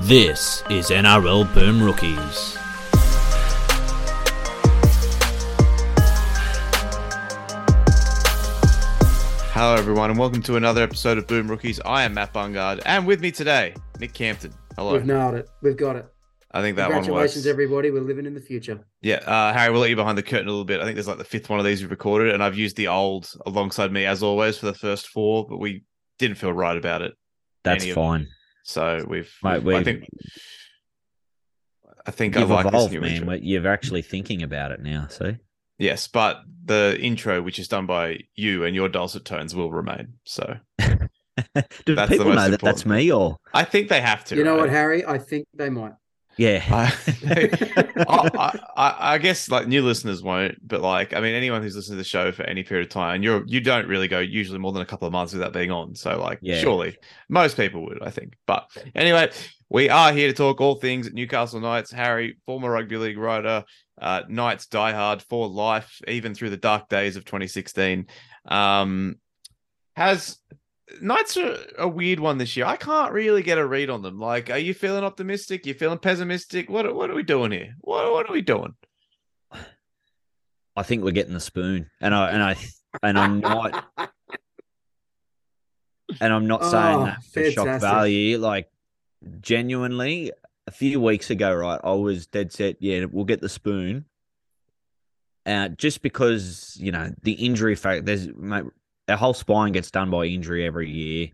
This is NRL Boom Rookies. Hello, everyone, and welcome to another episode of Boom Rookies. I am Matt Bungard, and with me today, Nick Campton. Hello. We've nailed it. We've got it. I think that one Congratulations, everybody. We're living in the future. Yeah, uh, Harry, we'll let you behind the curtain a little bit. I think there's like the fifth one of these we've recorded, and I've used the old alongside me as always for the first four, but we didn't feel right about it. That's Any of them. fine. So we've, Mate, we've- I think I think I You've like this evolved, new man. intro. You're actually thinking about it now. See, Yes, but the intro, which is done by you and your dulcet tones, will remain. So do That's the people most know that that's me or I think they have to. you know right? what, Harry? I think they might. Yeah? I, I, I, guess like new listeners won't, but like I mean, anyone who's listened to the show for any period of time, and you're you don't really go usually more than a couple of months without being on. So like, Yeah. surely most people would, I think. But anyway, we are here to talk all things Newcastle Knights. Harry, former rugby league writer, uh, Knights diehard for life, even through the dark days of 2016. Um, has Knights are a weird one this year. I can't really get a read on them. Like, are you feeling optimistic? You feeling pessimistic? What what are we doing here? What what are we doing? I think we're getting the spoon, and I and I and I'm not and I'm not saying Oh, that for shock value. Like genuinely, a few weeks ago, right, I was dead set. Yeah, we'll get the spoon. Uh, just because you know the injury fact, there's mate, our whole spine gets done by injury every year,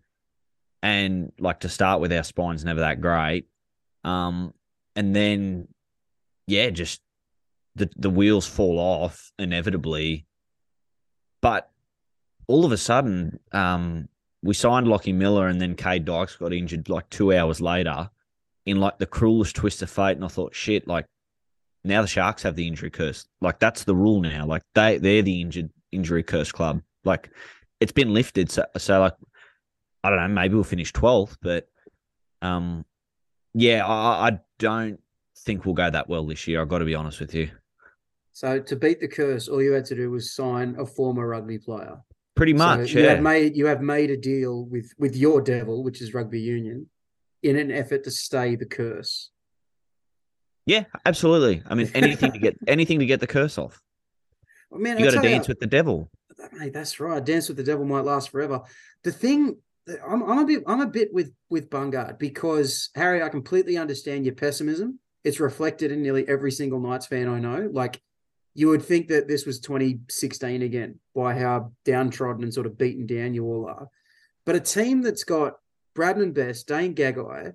and like to start with, our spine's never that great. Um, and then yeah, just the the wheels fall off inevitably. But all of a sudden, um, we signed Lachie Miller, and then Kade Dykes got injured like two hours later, in like the cruelest twist of fate. And I thought, shit, like now the Sharks have the injury curse. Like that's the rule now. Like they they're the injured injury curse club. Like it's been lifted. So so like I don't know. Maybe we'll finish twelfth, but um, yeah, I, I don't think we'll go that well this year. I've got to be honest with you. So to beat the curse, all you had to do was sign a former rugby player. Pretty So much, you yeah. have made you have made a deal with with your devil, which is rugby union, in an effort to stay the curse. yeah, absolutely. I mean, anything to get anything to get the curse off. I mean, You got to dance with the devil. That's right. Dance with the devil might last forever. The thing, I'm, I'm a bit, I'm a bit with with Bungard because Harry, I completely understand your pessimism. It's reflected in nearly every single Knights fan I know. Like, you would think that this was 2016 again by how downtrodden and sort of beaten down you all are. But a team that's got Bradman Best, Dane Gagai,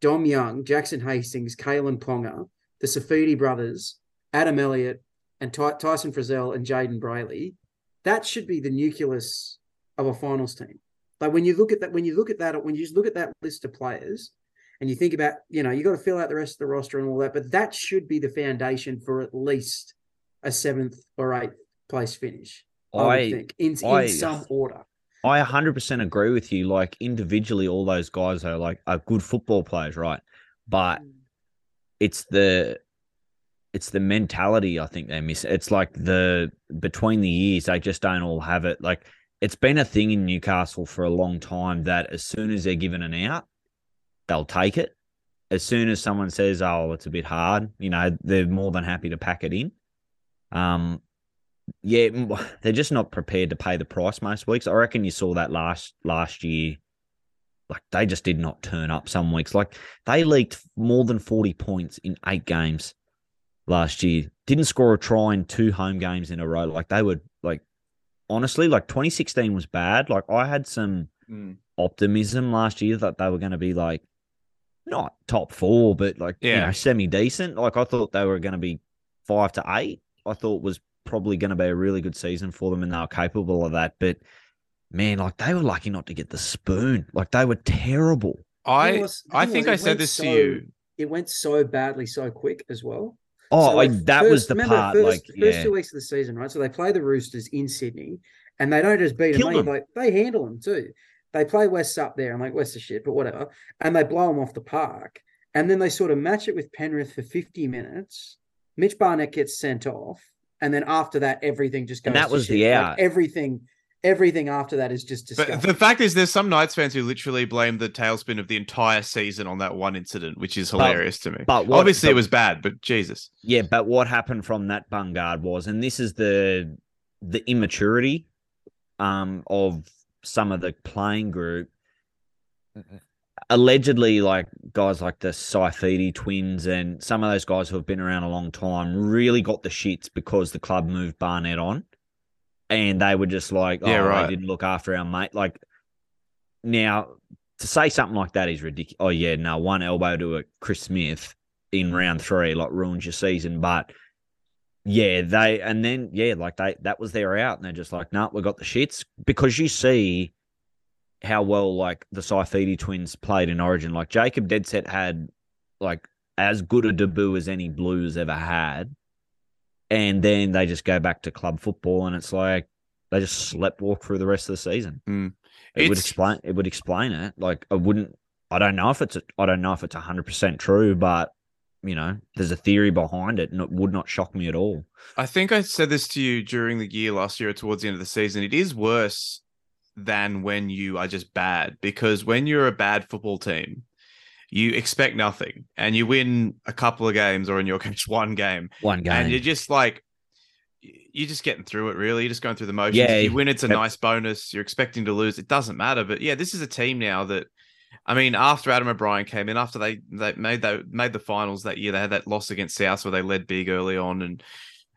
Dom Young, Jackson Hastings, Kalyn Ponga, the Saifiti brothers, Adam Elliott, and Ty- Tyson Frizell and Jayden Brailey that should be the nucleus of a finals team. Like when you look at that, when you look at that, when you just look at that list of players, and you think about, you know, you got to fill out the rest of the roster and all that, but that should be the foundation for at least a seventh or eighth place finish. I, I think in, in some order. I 100% agree with you. Like individually, all those guys are like are good football players, right? But mm. it's the it's the mentality I think they miss. It's like the between the years they just don't all have it. Like it's been a thing in Newcastle for a long time that as soon as they're given an out, they'll take it. As soon as someone says, "Oh, it's a bit hard," you know, they're more than happy to pack it in. Um, yeah, they're just not prepared to pay the price most weeks. I reckon you saw that last last year. Like they just did not turn up some weeks. Like they leaked more than forty points in eight games last year. Didn't score a try in two home games in a row. Like they were like honestly, like 2016 was bad. Like I had some Mm. optimism last year that they were going to be like not top four, but like you Yeah. know semi decent. Like I thought they were going to be five to eight. I thought was probably going to be a really good season for them, and they were capable of that. But man, like they were lucky not to get the spoon. Like they were terrible. I was- I think was, I said went this to you. It went so badly so quick as well. Oh, So, like like, that first- was the remember part. First, like the first yeah, two weeks of the season, right? So they play the Roosters in Sydney, and they don't just beat Kill them. Like they handle them too. They play West up there, and like West is shit, but whatever. And they blow them off the park, and then they sort of match it with Penrith for fifty minutes. Mitch Barnett gets sent off, and then after that, everything just goes. And that was shit. the Like, out. everything, Everything after that is just But the fact is, there's some Knights fans who literally blame the tailspin of the entire season on that one incident, which is But- hilarious to me. but what- Obviously, but- it was bad, but Jesus. Yeah, but what happened from that Bungard was, and this is the the immaturity um of some of the playing group. Allegedly, like guys like the Saifiti twins and some of those guys who have been around a long time really got the shits because the club moved Barnett on. And they were just like, oh, Yeah, right. they didn't look after our mate. Like now to say something like that is ridiculous. Oh yeah, no, one elbow to a Chris Smith in round three like ruins your season. But yeah, they and then yeah, like they that was their out, and they're just like, nah, we got the shits because you see how well like the Saifiti twins played in Origin. Like Jacob Deadset had like as good a debut as any Blues ever had, and then they just go back to club football, and it's like they just slept walk through the rest of the season. Mm. It would explain. It would explain it. Like I wouldn't. I don't know if it's. A, I don't know if it's hundred percent true, but you know, there's a theory behind it, and it would not shock me at all. I think I said this to you during the year last year towards the end of the season. It is worse than when you are just bad because when you're a bad football team, you expect nothing and you win a couple of games or in your case one game. One game. and you're just like you're just getting through it really. You're just going through the motions. Yeah, you win it's a nice bonus. You're expecting to lose. It doesn't matter. But yeah this is a team now that I mean, after Adam O'Brien came in, after they they made they made the finals that year, they had that loss against South where they led big early on, and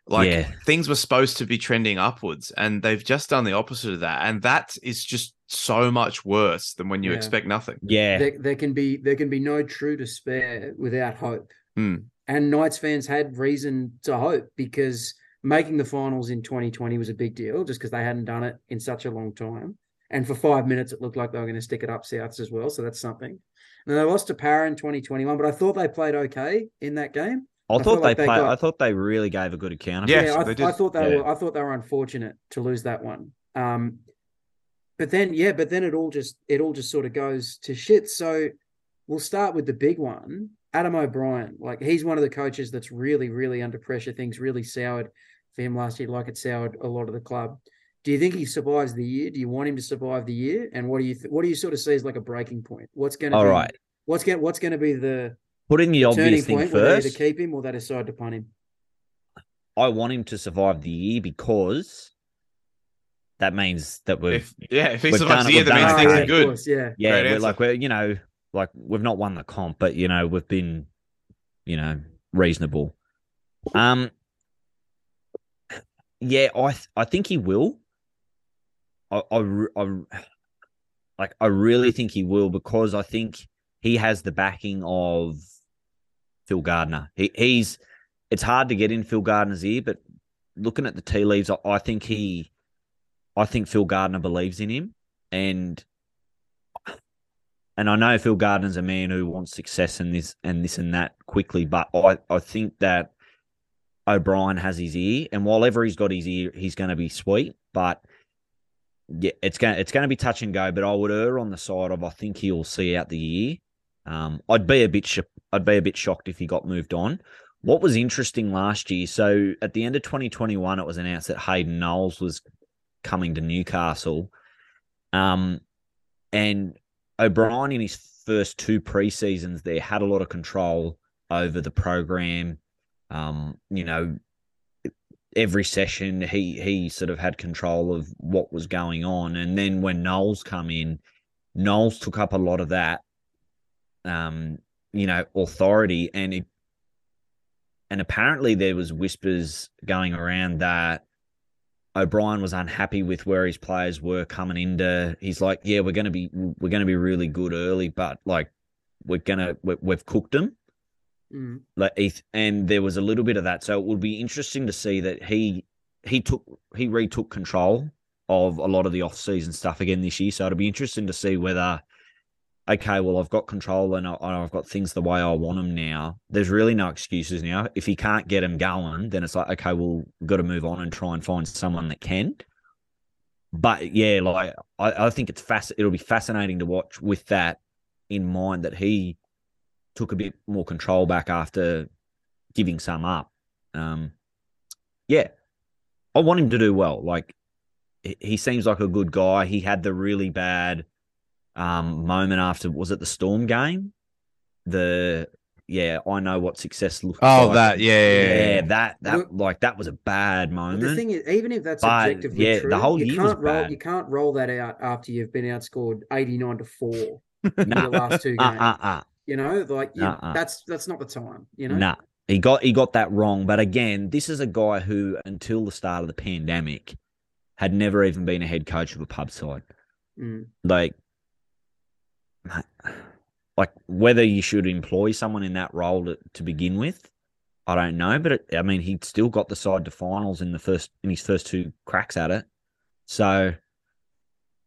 like Yeah. things were supposed to be trending upwards, and they've just done the opposite of that, and that is just so much worse than when you Yeah. expect nothing. yeah. there, there can be there can be no true despair without hope. Hmm. And Knights fans had reason to hope because making the finals in 2020 was a big deal just because they hadn't done it in such a long time. And for five minutes, it looked like they were going to stick it up Souths as well. So that's something. And they lost to Para in 2021, but I thought they played okay in that game. I, I thought they like played. got- I thought they really gave a good account of Yes, it. yeah, I, they th- I thought they Yeah. were. I thought they were unfortunate to lose that one. Um, but then, yeah, but then it all just it all just sort of goes to shit. So we'll start with the big one, Adam O'Brien. Like he's one of the coaches that's really, really under pressure. Things really soured for him last year, like it soured a lot of the club. Do you think he survives the year? Do you want him to survive the year? And what do you th- what do you sort of see as like a breaking point? What's going to All be, right. What's going what's going to be the Putting the turning obvious thing point where they either first, keep him or they decide to punt him? I want him to survive the year because that means that we're If yeah, if he we've survives the year, that means it. Things yeah, are good. course, yeah. yeah, Great we're answer. like we're you know like we've not won the comp, but you know we've been you know reasonable. Um, yeah, I th- I think he will. I, I, I like I really think he will because I think he has the backing of Phil Gardner. He, he's it's hard to get in Phil Gardner's ear, but looking at the tea leaves, I, I think he, I think Phil Gardner believes in him, and and I know Phil Gardner's a man who wants success and this and this and that quickly, but I I think that O'Brien has his ear, and while ever he's got his ear, he's going to be sweet, but. Yeah, it's going it's going to be touch and go, but I would err on the side of I think he'll see out the year. Um, I'd be a bit sh- I'd be a bit shocked if he got moved on. What was interesting last year, so at the end of 2021, it was announced that Hayden Knowles was coming to Newcastle. Um, and O'Brien in his first two pre-seasons there had a lot of control over the program. Um, you know, every session he he sort of had control of what was going on. And then when Knowles come in, Knowles took up a lot of that um, you know, authority and it and apparently there was whispers going around that O'Brien was unhappy with where his players were coming into. He's like, yeah, we're gonna be we're gonna be really good early, but like we're gonna we we've cooked them. Mm. Like, and there was a little bit of that, so it would be interesting to see that he he took he retook control of a lot of the off season stuff again this year. So it'll be interesting to see whether okay, well, I've got control and I've got things the way I want them now. There's really no excuses now. If he can't get them going, then it's like, okay, well, got to move on and try and find someone that can. But yeah, like I, I think it's fast. It'll be fascinating to watch with that in mind that he took a bit more control back after giving some up. Um, yeah, I want him to do well. Like he seems like a good guy. He had the really bad um, moment after was it the Storm game? The yeah, I know what success looks Oh, like. that, yeah, yeah, yeah, yeah. that that Look- like that was a bad moment. the thing is, even if that's But, objectively yeah, the whole you year was can't roll. bad. You can't roll that out after you've been outscored eighty nine to four in Nah. the last two uh, games. uh, uh. You know, like you, Uh-uh. that's that's not the time. You know, Nah, he got he got that wrong. But again, this is a guy who, until the start of the pandemic, had never even been a head coach of a pub side. Mm. Like, like whether you should employ someone in that role to, to begin with, I don't know. But it, I mean, he still got the side to finals in the first in his first two cracks at it. So,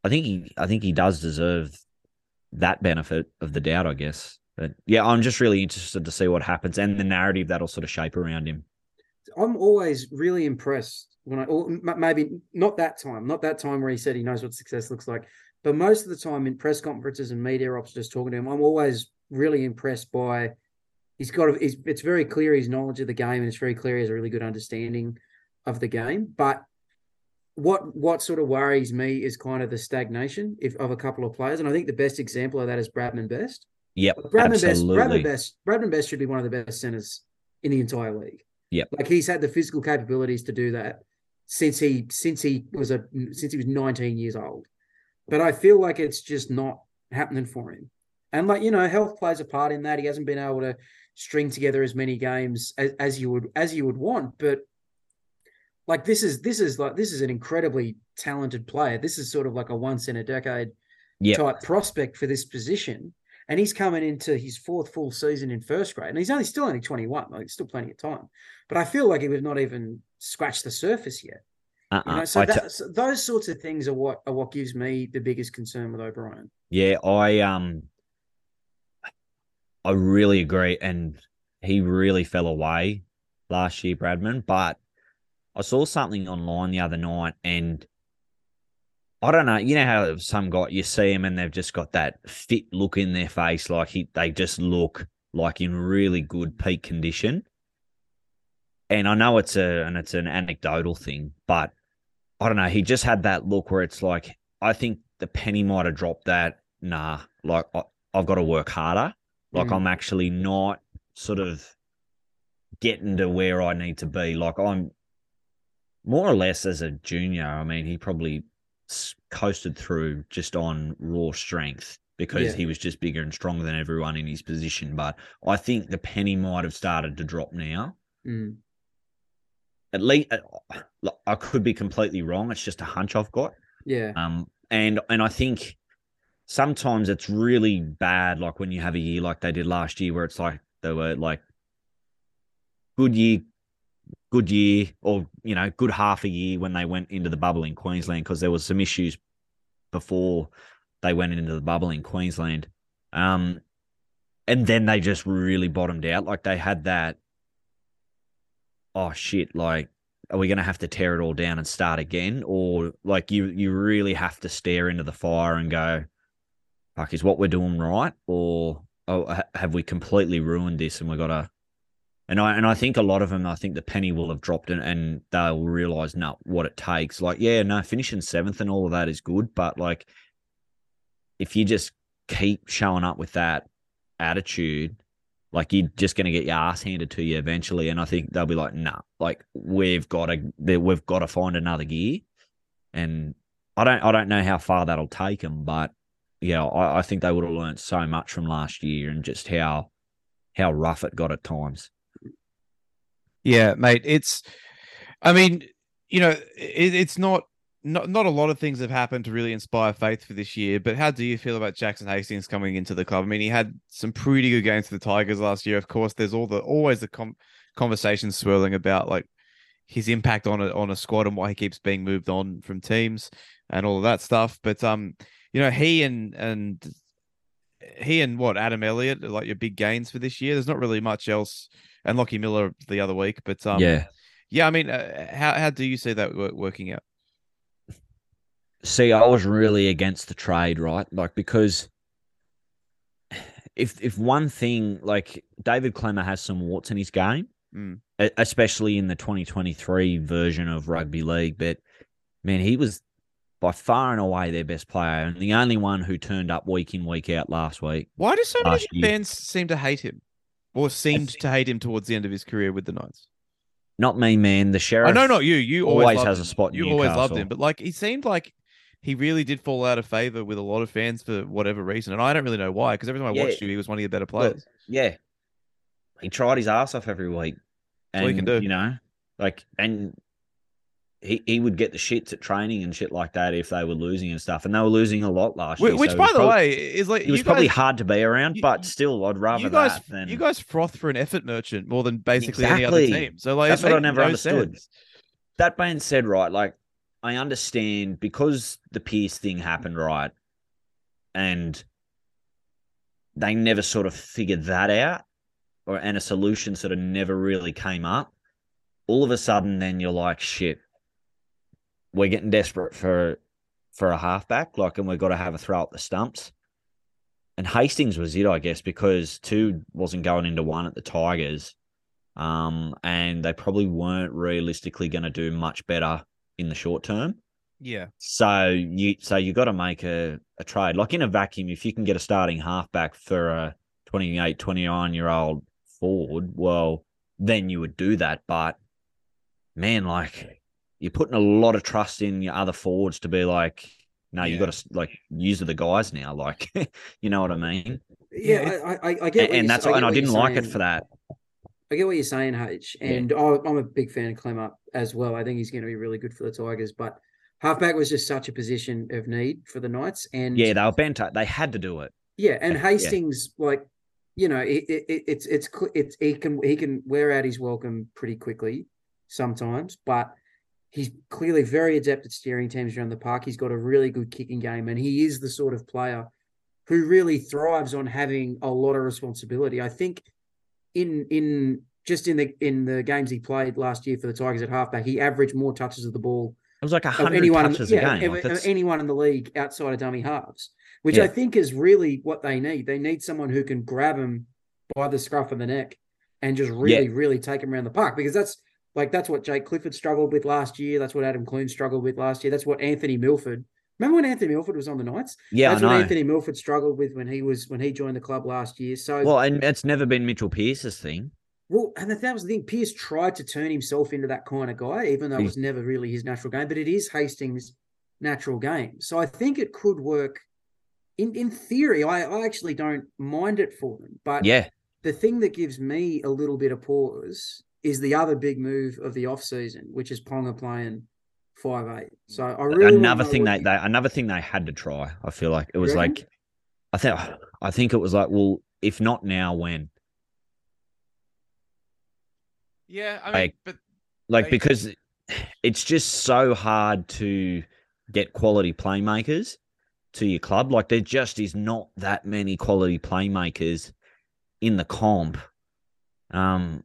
I think he I think he does deserve that benefit of the doubt, I guess. But yeah, I'm just really interested to see what happens and the narrative that'll sort of shape around him. I'm always really impressed when I, or maybe not that time, not that time where he said he knows what success looks like, but most of the time in press conferences and media ops, just talking to him, I'm always really impressed by. He's got. A, he's, it's very clear his knowledge of the game, and it's very clear he has a really good understanding of the game. But what what sort of worries me is kind of the stagnation if, of a couple of players, and I think the best example of that is Bradman Best. Yep, Bradman Best, absolutely. Bradman Best, Bradman Best should be one of the best centers in the entire league. Yeah, like he's had the physical capabilities to do that since he since he was a since he was 19 years old. But I feel like it's just not happening for him. And like you know, health plays a part in that. He hasn't been able to string together as many games as, as you would as you would want. But like this is this is like this is an incredibly talented player. This is sort of like a once in a decade Yep. type prospect for this position. And he's coming into his fourth full season in first grade. And he's only still only 21. Like, still plenty of time. But I feel like he would not even scratched the surface yet. Uh-uh. You know, so, t- that, so those sorts of things are what are what gives me the biggest concern with O'Brien. Yeah, I um I really agree and he really fell away last year, Bradman, but I saw something online the other night and I don't know, you know how some guy you see them and they've just got that fit look in their face, like he they just look like in really good peak condition. And I know it's a and it's an anecdotal thing, but I don't know, he just had that look where it's like I think the penny might have dropped that. Nah, like I, I've got to work harder. Like Mm. I'm actually not sort of getting to where I need to be. Like I'm more or less as a junior. I mean, he probably coasted through just on raw strength because Yeah. he was just bigger and stronger than everyone in his position. But I think the penny might have started to drop now. Mm. At least I could be completely wrong. It's just a hunch I've got. Yeah. Um, and and I think sometimes it's really bad, like when you have a year like they did last year, where it's like they were like good year, good year, or you know, good half a year when they went into the bubble in Queensland because there was some issues before they went into the bubble in Queensland. Um, and then they just really bottomed out. Like they had that. Oh shit! Like are we going to have to tear it all down and start again or like you you really have to stare into the fire and go fuck is what we're doing right or oh, have we completely ruined this and we've got to and I and I think a lot of them I think the penny will have dropped and, and they'll realize no what it takes like yeah no finishing seventh and all of that is good but like if you just keep showing up with that attitude like you're just going to get your ass handed to you eventually, and I think they'll be like, "Nah, like we've got to, we've got to find another gear." And I don't, I don't know how far that'll take them, but yeah, I, I think they would have learned so much from last year and just how, how rough it got at times. Yeah, mate. It's, I mean, you know, it, it's not, not, not a lot of things have happened to really inspire faith for this year. But how do you feel about Jackson Hastings coming into the club? I mean, he had some pretty good games for the Tigers last year. Of course, there's all the always the com- conversation swirling about like his impact on a on a squad and why he keeps being moved on from teams and all of that stuff. But um, you know, he and and he and what Adam Elliott are like your big gains for this year. There's not really much else, and Lachie Miller the other week. But um, yeah, yeah. I mean, uh, how how do you see that working out? See, I was really against the trade, right? Like because if if one thing like David Klemmer has some warts in his game, Mm. especially in the 2023 version of rugby league, but man, he was by far and away their best player, and the only one who turned up week in week out last week. Why do so many fans seem to hate him, or seemed think- to hate him towards the end of his career with the Knights? Not me, man. The sheriff. I know, not you. You always, always has a spot in You always loved him, but like he seemed like he really did fall out of favor with a lot of fans for whatever reason, and I don't really know why. Because every time I Yeah. watched you, he was one of your better players. yeah, he tried his ass off every week, That's and you can do. you know, like, and he he would get the shits at training and shit like that if they were losing and stuff, and they were losing a lot last Which, year. which so by the prob- way, is like it was you probably hard to be around, you- but still, I'd rather you guys, that than you guys froth for an effort merchant more than basically any other team. So like, That's what I never no understood. sense. that being said, right, like I understand because the Pearce thing happened, right, and they never sort of figured that out, or and a solution sort of never really came up. All of a sudden, then you're like, shit, we're getting desperate for for a halfback, like, and we've got to have a throw up the stumps. And Hastings was it, I guess, because two wasn't going into one at the Tigers um, and they probably weren't realistically going to do much better in the short term. Yeah, So you so you got to make a, a trade. Like in a vacuum, if you can get a starting halfback for a 28, 29 year old forward, well, then you would do that. But man, like you're putting a lot of trust in your other forwards to be like, no, you Yeah. got to like use the guys now. Like, you know what I mean? Yeah, Yeah, I, I, I get. And, what and that's I get and I what you're didn't like it for that. I get what you're saying, H, Yeah. and I, I'm a big fan of Klemmer as well. I think he's going to be really good for the Tigers, but halfback was just such a position of need for the Knights, and Yeah, they were bent. up. They had to do it. yeah, and Yeah. Hastings, like you know, it, it, it- it's it's it's he can he can wear out his welcome pretty quickly sometimes, but he's clearly very adept at steering teams around the park. He's got a really good kicking game, and he is the sort of player who really thrives on having a lot of responsibility. I think in in just in the in the games he played last year for the Tigers at halfback, he averaged more touches of the ball It was like a hundred anyone, in touches yeah, a game. of- Like, anyone in the league outside of dummy halves, which Yeah. I think is really what they need. They need someone who can grab him by the scruff of the neck and just really, really take him around the park because that's like that's what Jake Clifford struggled with last year. That's what Adam Clune struggled with last year. That's what Anthony Milford. Remember when Anthony Milford was on the Knights? yeah, that's I what know. Anthony Milford struggled with when he was when he joined the club last year. So Well, and it's never been Mitchell Pearce's thing. well, and that was the thing. Pearce tried to turn himself into that kind of guy, even though it was never really his natural game. But it is Hastings' natural game, so I think it could work. In in theory, I, I actually don't mind it for them. But Yeah, the thing that gives me a little bit of pause is the other big move of the off season, which is Ponga playing five eight. So I really another thing they, they another thing they had to try. I feel like it was reckon? like, I think I think it was like, well, if not now, when? yeah. I mean, Like- but Like They- because it's just so hard to get quality playmakers to your club. Like there just is not that many quality playmakers in the comp. Um,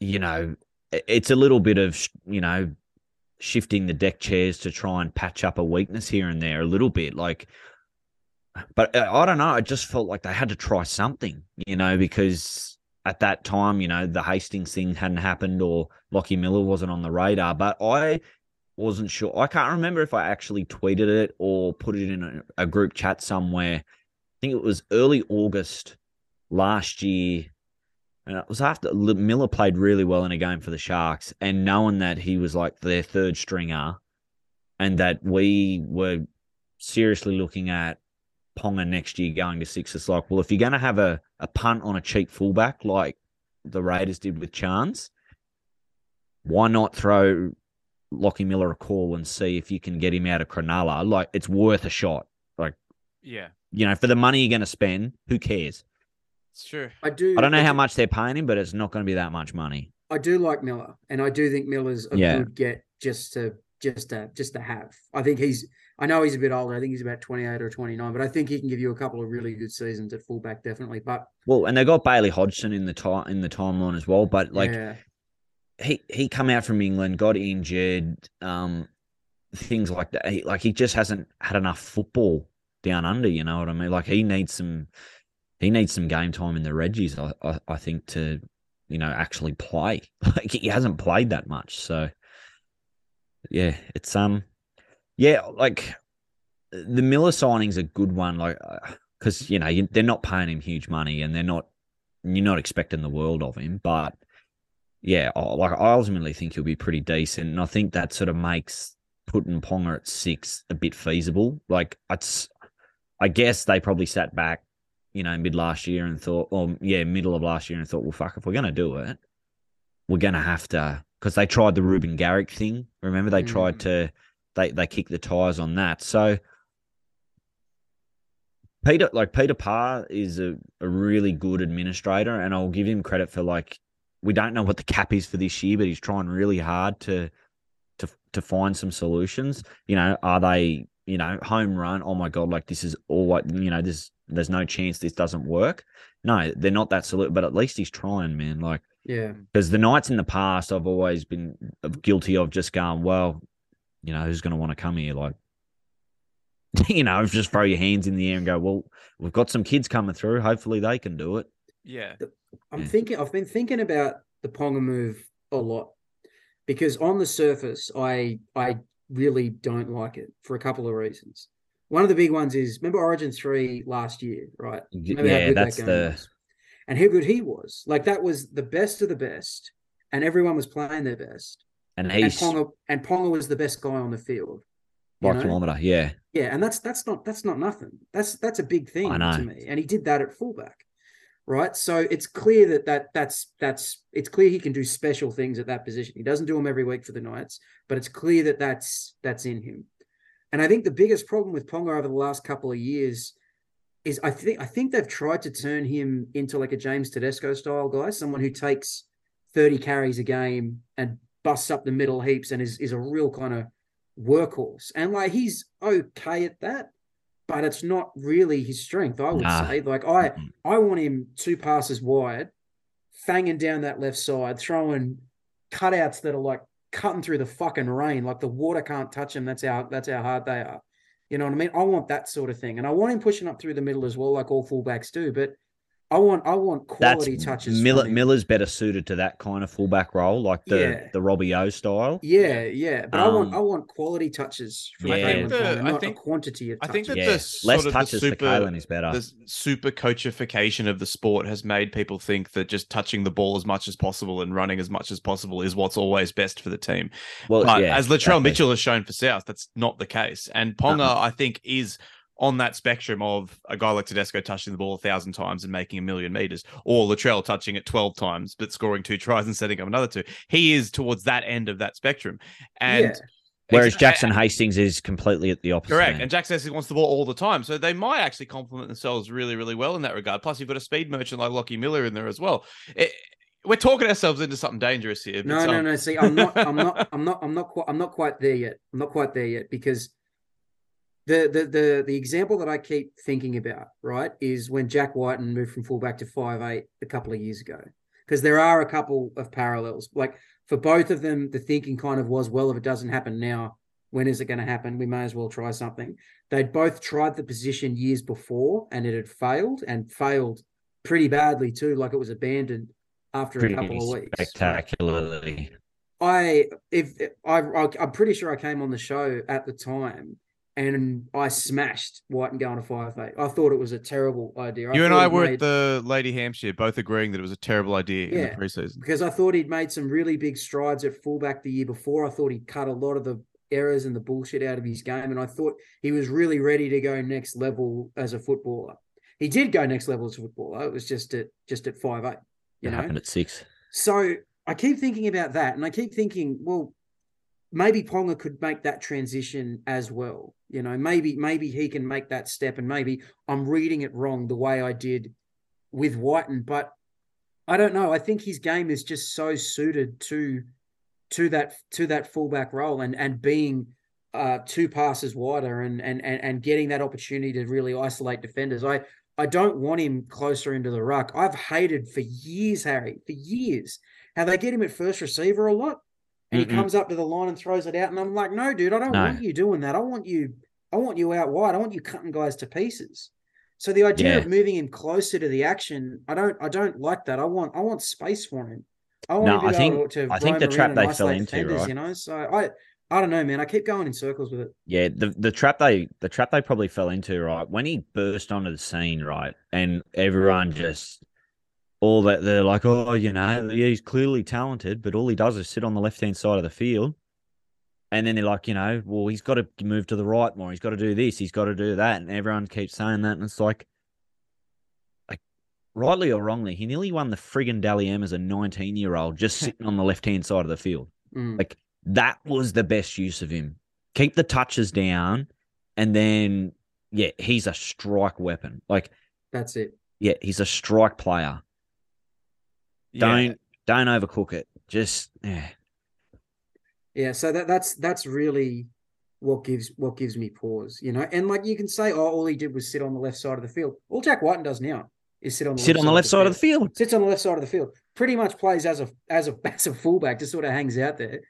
you know, it's a little bit of you know shifting the deck chairs to try and patch up a weakness here and there a little bit. Like, but uh, I don't know. I just felt like they had to try something, you know, because at that time, you know, the Hastings thing hadn't happened or Lachie Miller wasn't on the radar. But I wasn't sure. I can't remember if I actually tweeted it or put it in a, a group chat somewhere. I think it was early August last year. And it was after Miller played really well in a game for the Sharks, and knowing that he was like their third stringer, and that we were seriously looking at Ponga next year going to six, it's like, well, if you're going to have a, a punt on a cheap fullback like the Raiders did with Chance, why not throw Lachie Miller a call and see if you can get him out of Cronulla? Like, it's worth a shot. Like, yeah, You know, for the money you're going to spend, who cares? It's true. I do. I don't know how much they're paying him, but it's not going to be that much money. I do like Miller, and I do think Miller's a Yeah. good get just to just to just to have. I think he's. I know he's a bit older. I think he's about twenty eight or twenty nine, but I think he can give you a couple of really good seasons at fullback, definitely. But Well, and they got Bailey Hodgson in the time in the timeline as well, but like yeah, he he come out from England, got injured, um, things like that. He, like he just hasn't had enough football down under. You know what I mean? Like he needs some, he needs some game time in the Reggies. I I, I think to you know actually play. Like he hasn't played that much. So yeah, it's um, Yeah, like the Miller signing's a good one, like because you know you, they're not paying him huge money, and they're not you're not expecting the world of him, but yeah, I- like I ultimately think he'll be pretty decent, and I think that sort of makes putting Ponga at six a bit feasible. Like it's, I guess they probably sat back, you know, mid last year and thought, or yeah, middle of last year and thought, well, fuck, if we're gonna do it, we're gonna have to because they tried the Reuben Garrick thing. Remember, they tried Mm. to they they kicked the tires on that. So Peter, like Peter Parr, is a, a really good administrator, and I'll give him credit for like we don't know what the cap is for this year, but he's trying really hard to to to find some solutions. You know, are they you know home run? Oh my god, like this is all what you know. This there's no chance this doesn't work. No, they're not that salute, but at least he's trying, man. Like Yeah. because the Knights in the past, I've always been guilty of just going, well, you know, who's going to want to come here? Like, you know, just throw your hands in the air and go, well, we've got some kids coming through. Hopefully they can do it. Yeah. I'm Yeah. thinking. I've been thinking about the Ponga move a lot because on the surface, I I really don't like it for a couple of reasons. One of the big ones is remember Origin three last year, right? Remember yeah, that that's game the was? and how good he was. Like that was the best of the best, and everyone was playing their best. and And he's Ponga and Ponga was the best guy on the field. you by know? kilometer. Yeah, Yeah, and that's that's not that's not nothing. That's that's a big thing to me. And he did that at fullback, right? So it's clear that that that's that's it's clear he can do special things at that position. He doesn't do them every week for the Knights, but it's clear that that's that's in him. And I think the biggest problem with Ponga over the last couple of years is I think I think they've tried to turn him into like a James Tedesco style guy, someone who takes 30 carries a game and busts up the middle heaps and is is a real kind of workhorse. And like he's okay at that, but it's not really his strength, I would Nah. say. Like I. I want him two passes wide, fanging down that left side, throwing cutouts that are like cutting through the fucking rain, like the water can't touch them. That's how that's how hard they are. You know what I mean? I want that sort of thing, and I want him pushing up through the middle as well, like all fullbacks do. But I want I want that's quality touches. Miller. from him. Miller's better suited to that kind of fullback role, like the Yeah. the Robbie O style. Yeah, yeah, but I want Um, I want quality touches from Yeah. I Kalyn think the- Ponga, I think- a quantity of I think that Yeah, the less sort of the touches super, for Kalyn is better. the super coachification of the sport has made people think that just touching the ball as much as possible and running as much as possible is what's always best for the team. Well, But yeah, as Latrell exactly. Mitchell has shown for South, that's not the case. And Ponga, Uh-uh. I think, is on that spectrum of a guy like Tedesco touching the ball a thousand times and making a million meters, or Latrell touching it 12 times but scoring two tries and setting up another two. He is towards that end of that spectrum. And Yeah. Whereas Jackson Hastings is completely at the opposite. Correct. end. And Jack Sessi wants the ball all the time. So they might actually complement themselves really, really well in that regard. Plus, you've got a speed merchant like Lachie Miller in there as well. It- we're talking ourselves into something dangerous here. No, no, um, no. See, I'm not, I'm not, I'm not, I'm not quite, I'm not quite there yet. I'm not quite there yet because the the the the example that I keep thinking about, right, is when Jack Wighton moved from fullback to five eight a couple of years ago. Because there are a couple of parallels. Like for both of them, the thinking kind of was, well, if it doesn't happen now, when is it going to happen? We may as well try something. They'd both tried the position years before and it had failed and failed pretty badly too. Like it was abandoned after Pretty a couple of weeks. spectacularly. I if I, I I'm pretty sure I came on the show at the time and I smashed Wighton going to five eight. I thought it was a terrible idea. you and I were made- at the Lady Hampshire, both agreeing that it was a terrible idea in the preseason. because I thought he'd made some really big strides at fullback the year before. I thought he'd cut a lot of the errors and the bullshit out of his game, and I thought he was really ready to go next level as a footballer. He did go next level as a footballer. It was just at just at five eight. You It know, happened at six. So I keep thinking about that, and I keep thinking, well, maybe Ponga could make that transition as well. You know, maybe maybe he can make that step, and maybe I'm reading it wrong the way I did with Wighton, but I don't know. I think his game is just so suited to to that to that fullback role and and being uh two passes wider and and and, and getting that opportunity to really isolate defenders. I I don't want him closer into the ruck. I've hated for years, Harry, for years, how they get him at first receiver a lot. And Mm-mm. he comes up to the line and throws it out. And I'm like, no, dude, I don't No. want you doing that. I want you, I want you out wide. I want you cutting guys to pieces. So the idea Yeah. of moving him closer to the action, I don't, I don't like that. I want, I want space for him. I want No, to I be think- able to. I think the trap they fell into, defenders, right? You know, so I, I don't know, man. I keep going in circles with it. Yeah, the the trap they the trap they probably fell into, right? When he burst onto the scene, right, and everyone just all that they're like, oh, you know, he's clearly talented, but all he does is sit on the left hand side of the field. And then they're like, you know, well, he's got to move to the right more. He's got to do this. He's got to do that. And everyone keeps saying that. And it's like, like rightly or wrongly, he nearly won the friggin' Dally M as a 19 year old just sitting on the left hand side of the field. Mm. Like that was the best use of him. Keep the touches down. And then, yeah, he's a strike weapon. Like, That's it. yeah, he's a strike player. Don't don't overcook it. Just yeah. Yeah, so that that's that's really what gives what gives me pause, you know. And like you can say, oh, all he did was sit on the left side of the field. All Jack Wighton does now is sit on the sit on the left side of the field. Sits on the left side of the field. Pretty much plays as a as a as a fullback, just sort of hangs out there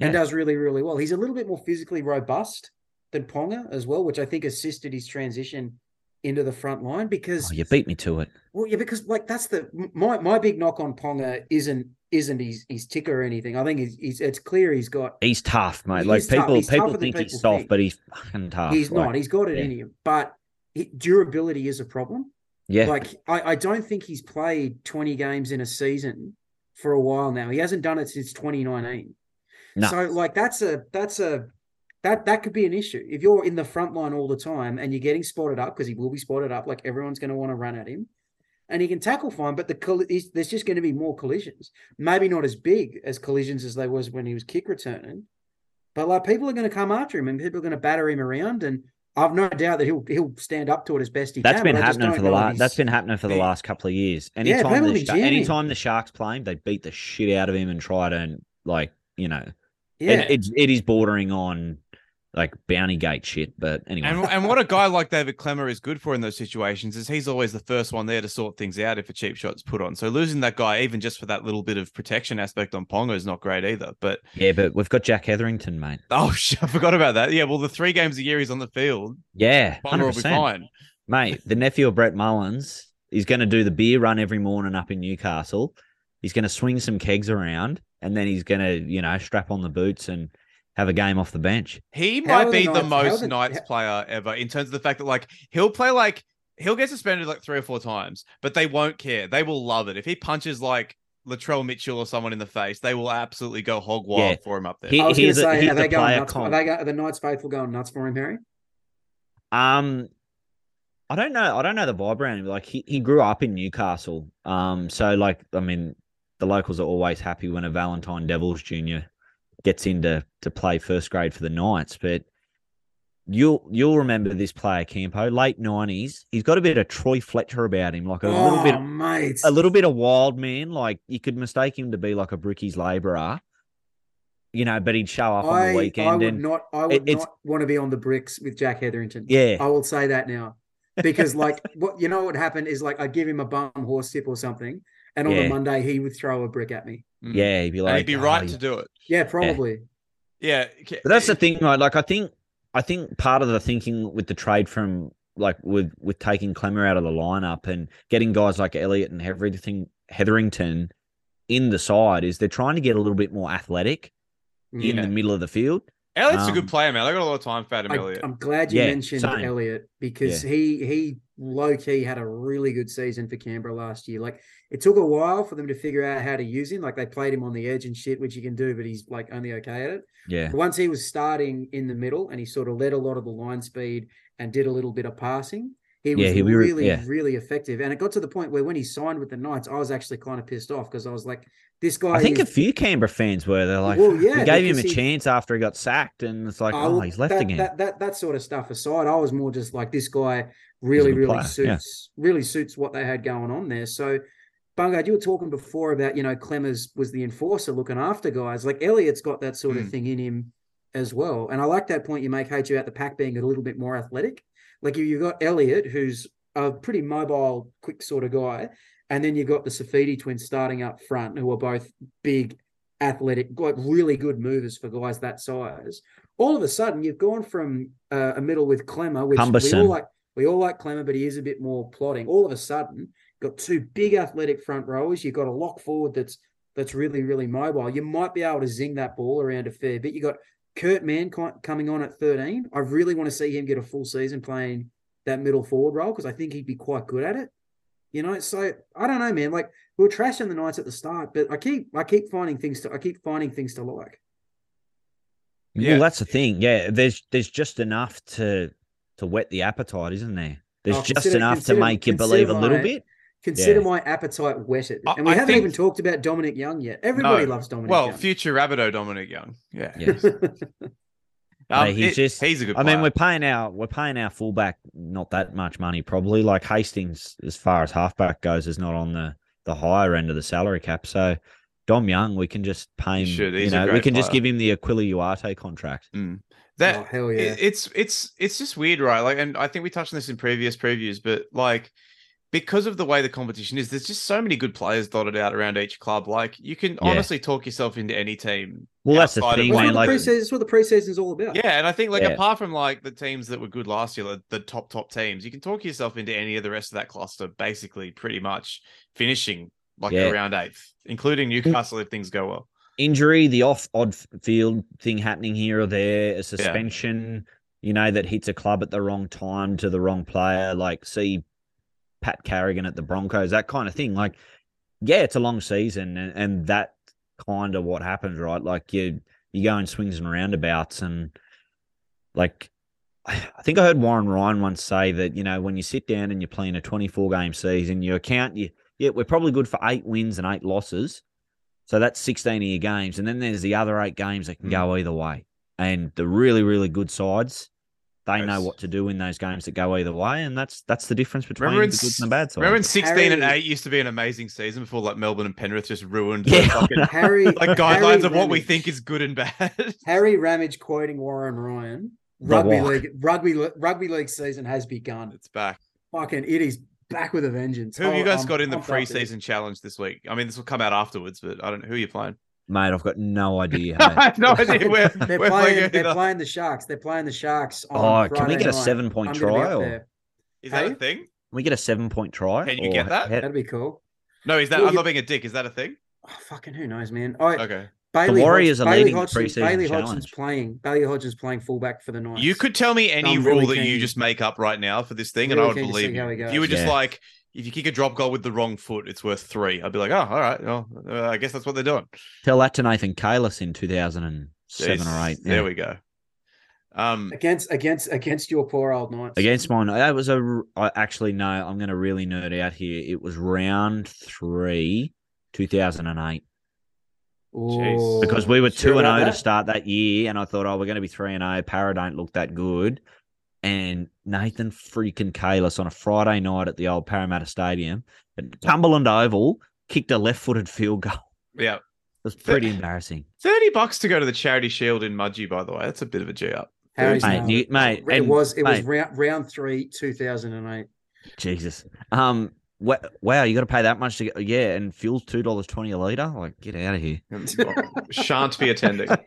and does really really well. He's a little bit more physically robust than Ponga as well, which I think assisted his transition into the front line because Oh, you beat me to it. well, yeah, because like that's the my my big knock on Ponga isn't isn't his his ticker or anything. I think he's, he's it's clear he's got He's tough, mate. He like people people think he's soft, think. but he's fucking tough. he's Like, not. He's got it yeah. in him, but it, durability is a problem. yeah. Like I, I don't think he's played 20 games in a season for a while now. He hasn't done it since 2019. No. So like that's a that's a that that could be an issue. If you're in the front line all the time and you're getting spotted up because he will be spotted up, like everyone's going to want to run at him. And he can tackle fine, but the there's just going to be more collisions. Maybe not as big as collisions as they was when he was kick returning, but like people are going to come after him and people are going to batter him around. And I've no doubt that he'll he'll stand up to it as best he That's can. been happening for the last. That's been happening for the last couple of years. Yeah, Anytime, people the, jamming. anytime the Sharks play him, they beat the shit out of him and try to like you know, yeah. it, it's it is bordering on like bounty gate shit. But anyway, And, and what a guy like David Klemmer is good for in those situations is he's always the first one there to sort things out if a cheap shot's put on. So losing that guy, even just for that little bit of protection aspect on Ponga, is not great either. But yeah, but we've got Jack Hetherington, mate. oh, shit, I forgot about that. Yeah, well, the three games a year he's on the field, Yeah, Ponga hundred will be fine. mate. The nephew of Brett Mullins is going to do the beer run every morning up in Newcastle. He's going to swing some kegs around, and then he's going to, you know, strap on the boots and have a game off the bench. He How might are the be the Knights- most the- Knights how- player ever in terms of the fact that like he'll play like he'll get suspended like three or four times, but they won't care. They will love it if he punches like Latrell Mitchell or someone in the face. They will absolutely go hog wild Yeah. for him up there. He- I was going to he's a- say, he's are they the going player nuts? Are comp. they go, are the Knights faithful going nuts for him, Harry? Um, I don't know. I don't know the vibe around him. Like he, he grew up in Newcastle. Um, so like I mean, the locals are always happy when a Valentine Devils junior gets into to play first grade for the Knights. But you'll you'll remember this player Campo, late nineties. He's got a bit of Troy Fletcher about him, like a little oh, bit Oh, mate. a little bit of wild man. Like you could mistake him to be like a Brookies labourer. You know, but he'd show up on I, the I would and not. I would it- not want to be on the bricks with Jack Hetherington. yeah, I will say that now because, like, what you know, what happened is like I'd give him a bum horse tip or something, and on Yeah. the Monday he would throw a brick at me. Mm. yeah, he'd be like, and he'd be "Oh, right you to do it. Yeah, probably. Yeah, okay. But that's the thing, right? Like I think I think part of the thinking with the trade from like with with taking Klemmer out of the lineup and getting guys like Elliott and everything Hetherington in the side is they're trying to get a little bit more athletic in the middle of the field. Elliott's a Um, good player, man. I got a lot of time for Adam Elliott. I, Elliott. am glad you Yeah, mentioned same. Elliott because he he low key had a really good season for Canberra last year. Like it took a while for them to figure out how to use him. Like they played him on the edge and shit, which he can do, but he's like only okay at it. Yeah. But once he was starting in the middle and he sort of led a lot of the line speed and did a little bit of passing, he was Yeah, he- we were- really, yeah. really effective. And it got to the point where when he signed with the Knights, I was actually kind of pissed off because I was like, this guy I think is a few Canberra fans were. They're like, Well, yeah, we gave him a he- chance after he got sacked, and it's like, Oh, oh, he's left that, again. That, that that sort of stuff aside, I was more just like this guy really, really player, yeah. suits really suits what they had going on there. So Bungard, you were talking before about, you know, Klemmers was the enforcer looking after guys. Like Elliott's got that sort of Mm. thing in him as well. And I like that point you make, H, about the pack being a little bit more athletic. Like you you've got Elliott, who's a pretty mobile, quick sort of guy. And then you've got the Saifiti twins starting up front, who are both big, athletic, like really good movers for guys that size. All of a sudden, you've gone from uh, a middle with Klemmer, which we all like. We all like Klemmer, but he is a bit more plotting. All of a sudden, got two big athletic front rowers. You've got a lock forward that's that's really really mobile. You might be able to zing that ball around a fair bit. You've got Kurt Mann coming on at 13. I really want to see him get a full season playing that middle forward role because I think he'd be quite good at it. You know, so I don't know, man. Like we were trashing the Knights at the start, but I keep I keep finding things to I keep finding things to like. Yeah. Well, that's the thing. Yeah, there's there's just enough to to whet the appetite, isn't there? There's Oh, just enough to make you consider believe a little my- bit. Consider Yeah. my appetite whetted, I- and we I haven't think- even talked about Dominic Young yet. Everybody No. loves Dominic Well, Young. future Rabbitoh Dominic Young. Yeah. Yes. Um, Hey, he's it- just- he's a good I player. mean, we're paying our we're paying our fullback not that much money probably. Like Hastings, as far as halfback goes, is not on the the higher end of the salary cap. So Dom Young, we can just pay him. should. You He's a know, we great can just give him the Akuila Uate contract. Mm. That oh hell yeah! it- it's it's it's just weird, right? Like, and I think we touched on this in previous previews, but like because of the way the competition is, there's just so many good players dotted out around each club. Like, you can Yeah. honestly talk yourself into any team. Well, that's the outside of thing, Well, man. that's, like- what Like, the preseason, that's what the preseason's all about. Yeah, and I think like Yeah. apart from like the teams that were good last year, like, the top top teams, you can talk yourself into any of the rest of that cluster, basically, pretty much finishing like Yeah. around eighth, including Newcastle if things go well. injury, the off odd field thing happening here or there, a suspension, you know, that hits a club at the wrong time to the wrong player, like see Pat Carrigan at the Broncos, that kind of thing. Like, yeah, it's a long season, and, and that kind of what happens, right? Like you you go in swings and roundabouts, and like I think I heard Warren Ryan once say that you know when you sit down and you're playing a 24 game season, you account you yeah we're probably good for eight wins and eight losses, so that's 16 of your games, and then there's the other eight games that can go hmm. either way, and the really really good sides. They know what to do in those games that go either way, and that's that's the difference between Remember the good s- and the bad side. Remember when 16 and 8 used to be an amazing season before like Melbourne and Penrith just ruined the Yeah, fucking Harry, like guidelines Harry of what we think is good and bad. Harry Ramage quoting Warren Ryan. Rugby league, rugby, rugby league season has begun. it's back. Fucking, it is back with a vengeance. Who have you Oh, guys I'm got in the pumped up, dude. preseason challenge this week? I mean, this will come out afterwards, but I don't know who you're playing. Mate, I've got no idea. I hey. have no idea where they're we're playing. playing. They're either. playing the Sharks. They're playing the Sharks. On Oh, can we Friday get a night. seven-point I'm gonna try up or- there. Is that Hey? a thing? Can we get a seven point try? Can you Or get that? how- That'd be cool. No, is that? Well, I'm you- not being a dick. Is that a thing? Oh, fucking who knows, man. I, Okay. Bailey Warriors Hodg- are Bailey leading the Hodgson's, preseason Bailey challenge. Hodgson's playing. Bailey Hodgson's playing fullback for the Knights. You could tell me any I'm rule really that you just make up right now for this thing, and I would keen to see believe you. you were just Yeah. like, if you kick a drop goal with the wrong foot, it's worth three. I'd be like, oh, all right. Well, uh, I guess that's what they're doing. Tell that to Nathan Cayless in 2007 Jeez, or 8. There we go. Um, against against against your poor old Knights Against mine, that was a. r- I actually no. I'm going to really nerd out here. It was round three, 2008, Ooh, because we were sure two and about zero to start that year, and I thought, oh, we're going to be three and zero. Para don't look that good, and Nathan freaking Cayless on a Friday night at the old Parramatta Stadium at Cumberland Oval kicked a left-footed field goal. Yeah. It yeah. was pretty embarrassing. 30 bucks to go to the Charity Shield in Mudgee, by the way. That's a bit of a G up. Mate, nailed you- it. mate, it and- was it was round round three, two thousand and eight. Jesus. Um. Wa- Wow, you got to pay that much to get. Yeah, and fuel's two dollars twenty a liter. Like, get out of here. Shan't be attending.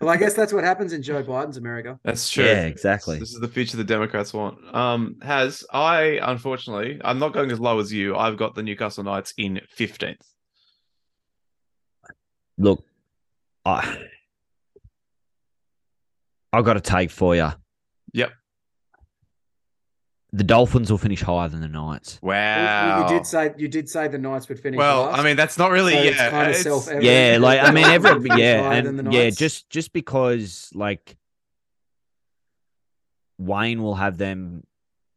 Well, I guess that's what happens in Joe Biden's America. That's true. Yeah, exactly. This is the future the Democrats want. Um, has I unfortunately, I'm not going as low as you. I've got the Newcastle Knights in 15th. Look, I I got a take for you. Yep. The Dolphins will finish higher than the Knights. Well, Wow. You did say you did say the Knights would finish. Well, last, I mean, that's not really. so yeah, it's kind of self-evident. Yeah, like I mean, the every Knights would finish yeah, and yeah, just just because like Wayne will have them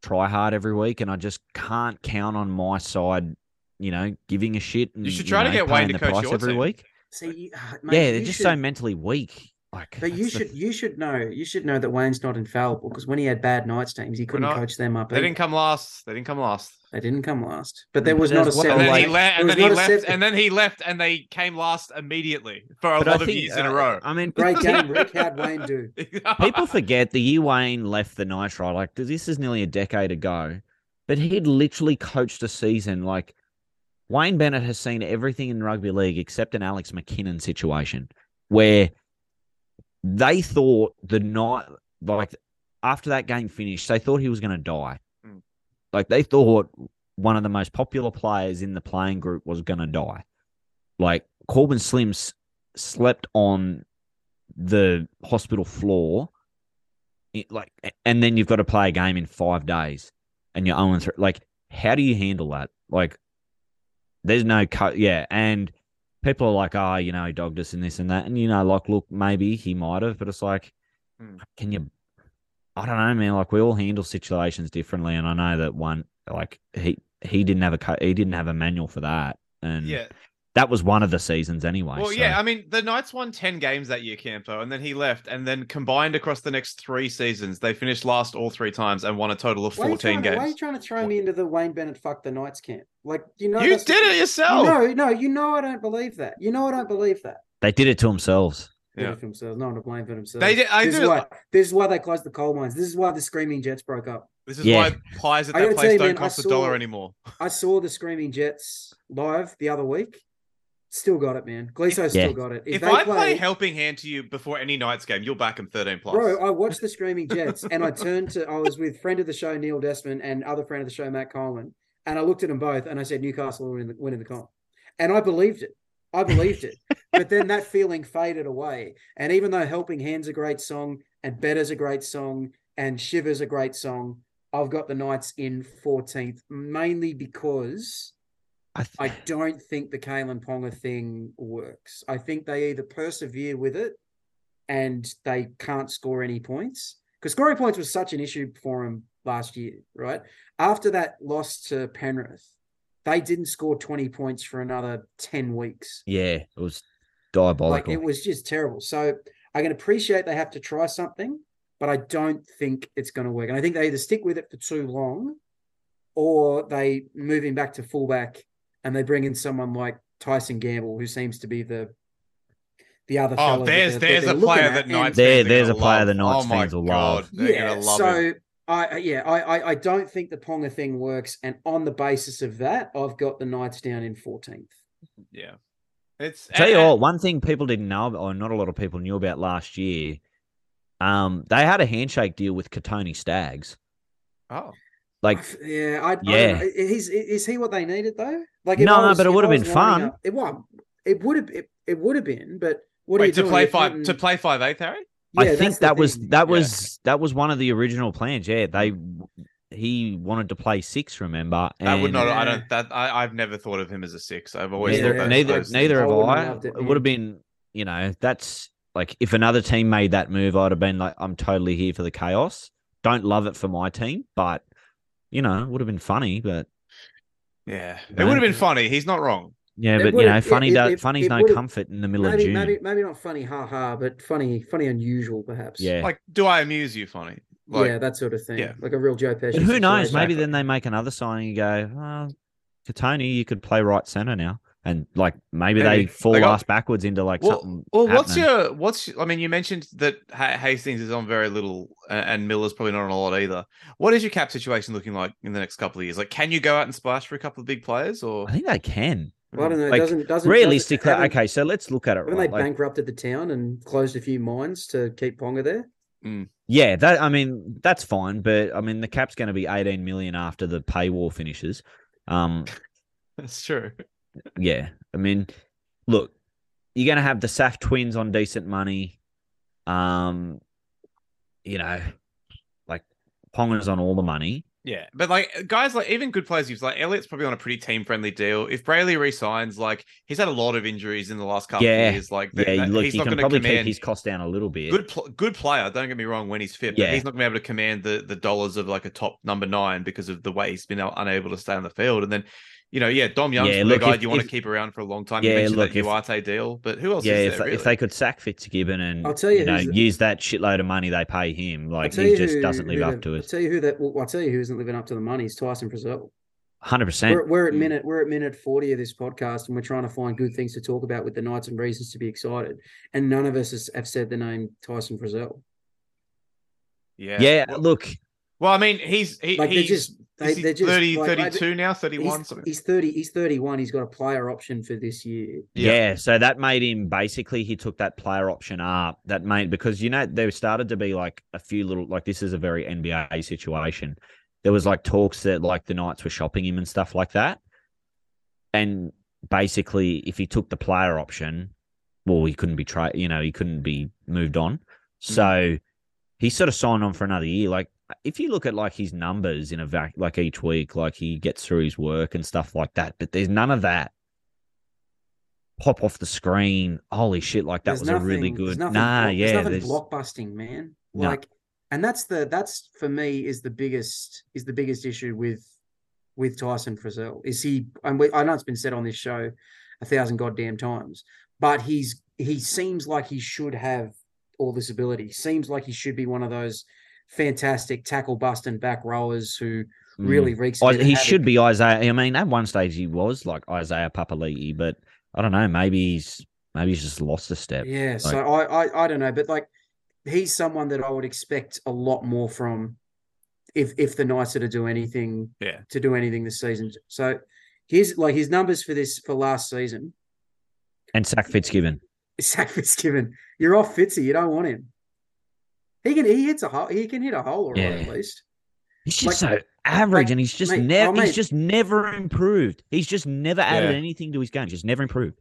try hard every week, and I just can't count on my side. You know, giving a shit. And, You should try to know, get Wayne to coach your every team. week. see. Mate, yeah, they're just should, so mentally weak. Like, But you that's the- should you should know you should know that Wayne's not infallible because when he had bad Knights teams, he couldn't not- coach them up. They either. didn't come last. They didn't come last. They didn't come last, but there But was not a as well, seven. And then he left. And then he left. seven- And then he left, and they came last immediately for a But I lot of think, years in a uh, row. I mean, Great game, Rick. How'd Wayne do? People forget the year Wayne left the Knights, right? Like this is nearly a decade ago, but he'd literally coached a season. Like Wayne Bennett has seen everything in rugby league except an Alex McKinnon situation, where they thought the night, like after that game finished, they thought he was going to die. Mm. Like they thought one of the most popular players in the playing group was going to die. Like Korbin Sims slept on the hospital floor, it, like, and then you've got to play a game in five days, and you're owing through. Like, how do you handle that? Like, there's no co- yeah, and people are like, oh, you know, he dogged us and this and that, and you know, like, look, maybe he might have, but it's like, Hmm. can you? I don't know, man. Like, we all handle situations differently, and I know that one, like, he he didn't have a he didn't have a manual for that, and Yeah. That was one of the seasons anyway. Well, so- yeah, I mean, the Knights won 10 games that year, Campo, and then he left. And then combined across the next three seasons, they finished last all three times and won a total of Why 14 trying to, why are you trying to throw me into the Wayne Bennett fuck the Knights camp? Like you know You that's- did it yourself. No, no, you know I don't believe that. You know I don't believe that. they did it to themselves. They did Yeah. it for themselves. No one to blame for themselves. They did- I this, do- is why, this is why they closed the coal mines. This is why the Screaming Jets broke up. This is Yeah. why pies at that place you, don't man, I cost a dollar anymore. I saw the Screaming Jets live the other week. Still got it, man. Gleeso still Yeah. got it. If, they I play play- helping hand to you before any Knights game, you'll back him 13 plus. Bro, I watched the Screaming Jets and I turned to, I was with friend of the show, Neil Desmond, and other friend of the show, Matt Coleman. And I looked at them both and I said, Newcastle will win the, winning the comp. And I believed it. I believed it. but then that feeling faded away. And even though Helping Hand's a great song and Better's a great song and Shiver's a great song, I've got the Knights in 14th, mainly because I, th- I don't think the Kalyn Ponga thing works. I think they either persevere with it and they can't score any points because scoring points was such an issue for them last year, right? After that loss to Penrith, they didn't score 20 points for another 10 weeks. yeah, it was diabolical. Like it was just terrible. So I can appreciate they have to try something, but I don't think it's going to work. And I think they either stick with it for too long or they move him back to fullback and they bring in someone like Tyson Gamble, who seems to be the the other Oh, fellow that there's that there's a player at. that Knights There- fans there's gonna a player love. the Knights oh my fans will God, love. They're yeah, gonna love so him. I yeah, I, I I don't think the Ponga thing works, and on the basis of that, I've got the Knights down in 14th. Yeah. It's Tell you all one thing people didn't know, or not a lot of people knew about last year, um, they had a handshake deal with Kotoni Staggs. Oh, Like, yeah, I, I Yeah. don't know. Is is he what they needed though? Like, No, I was- but it would have been fun. up- it was. It would have. It, it would have been. But what are wait you to play You're five putting- to play five eighth, Harry. Yeah, I think that was thing. that Yeah. was that was one of the original plans. Yeah, they he wanted to play six. Remember? That would And not. I don't. That I, I've never thought of him as a six. I've always Neither- thought those, neither those neither I have wouldn't have I. it, It would have been, you know, that's like if another team made that move, I'd have been like, I'm totally here for the chaos. Don't love it for my team, but you know, it would have been funny. But Yeah, it would have been funny. He's not wrong. yeah, It but you know, funny it- does, it- funny's it no comfort in the middle of Maybe, June. maybe, maybe not funny, ha ha, but funny, funny, unusual, perhaps. Yeah. Like, do I amuse you? Funny. Like, yeah, that sort of thing. yeah. like a real Joe Pesci. But who knows? Maybe Exactly. then they make another signing and you go, oh, Kotoni, you could play right center now. And like maybe, Maybe. they fall They got- ass backwards into like Well, something. well, what's your what's? I mean, you mentioned that Hastings is on very little, and Miller's probably not on a lot either. What is your cap situation looking like in the next couple of years? Like, can you go out and splash for a couple of big players, or I think they can. Well, I don't know. Like, doesn't doesn't Realistically, doesn't, okay, so let's look at it. Haven't Right? they Like, bankrupted the town and closed a few mines to keep Ponga there? yeah, that I mean that's fine, but I mean the cap's going to be eighteen million after the paywall finishes. Um, that's true. Yeah, I mean, look, you're going to have the Saf twins on decent money. Um, you know, like Ponga's on all the money. Yeah, but like guys, like even good players, you've like Elliott's probably on a pretty team friendly deal. If Brailey resigns, like he's had a lot of injuries in the last couple Yeah. of years. Like, Yeah, that- look, he's you not going to probably command. keep his cost down a little bit. good, pl- good player. Don't get me wrong when he's fit, Yeah. but he's not going to be able to command the the dollars of like a top number nine because of the way he's been unable to stay on the field. And then, you know, yeah, Dom Young's Yeah, the look, guy if- you want to keep around for a long time. Yeah, you mentioned look, that if- deal, but who else yeah, is if, there? if really? they could sack Fitzgibbon and I'll tell you you know use that shitload of money they pay him, like he just who- doesn't live who up the- to I'll it. tell you who that. Well, I'll tell you who isn't living up to the money is Tyson Frizell. Hundred percent. We're, we're at Mm. minute we're at minute forty of this podcast, and we're trying to find good things to talk about with the Knights and reasons to be excited. And none of us has, have said the name Tyson Frizell. yeah, Yeah, Well, look, well, I mean, he's he, Like he's just they, is he they're just 30, like, I- 32 now, 31, He's, something. he's thirty. He's thirty-one. He's got a player option for this year. Yeah. yeah. So that made him basically he took that player option up. That made because you know there started to be like a few little like this is a very NBA situation. There was like talks that like the Knights were shopping him and stuff like that. And basically, if he took the player option, well, he couldn't be tried. You know, he couldn't be moved on. Hmm. So he sort of signed on for another year. Like if you look at like his numbers in a vac, like each week, like he gets through his work and stuff like that. But there's none of that pop off the screen. Holy shit! Like that There's was a really nothing- good. nothing Nah, block- yeah. there's nothing there's- blockbusting, man. No. Like, and that's the that's for me is the biggest is the biggest issue with with Tyson Frizell. Is he? And we, I know it's been said on this show a thousand goddamn times, but he's he seems like he should have all this ability. Seems like he should be one of those fantastic tackle busting back rowers who Mm. really reeks. a I, he should be Isaiah. I mean, at one stage he was like Isaiah Papali'i, but I don't know. Maybe he's maybe he's just lost a step. Yeah, so I, I I don't know, but like he's someone that I would expect a lot more from if if the Knights are to do anything Yeah. to do anything this season. So here's like his numbers for this for last season. And Zach Fitzgibbon. Zach Fitzgibbon, you're off Fitzy. You don't want him. He can he hits a hole. He can hit a hole all right Yeah. at least. He's just Like- so average, like, and he's just never. oh, he's mate. just never improved. He's just never added Yeah. anything to his game. Just never improved.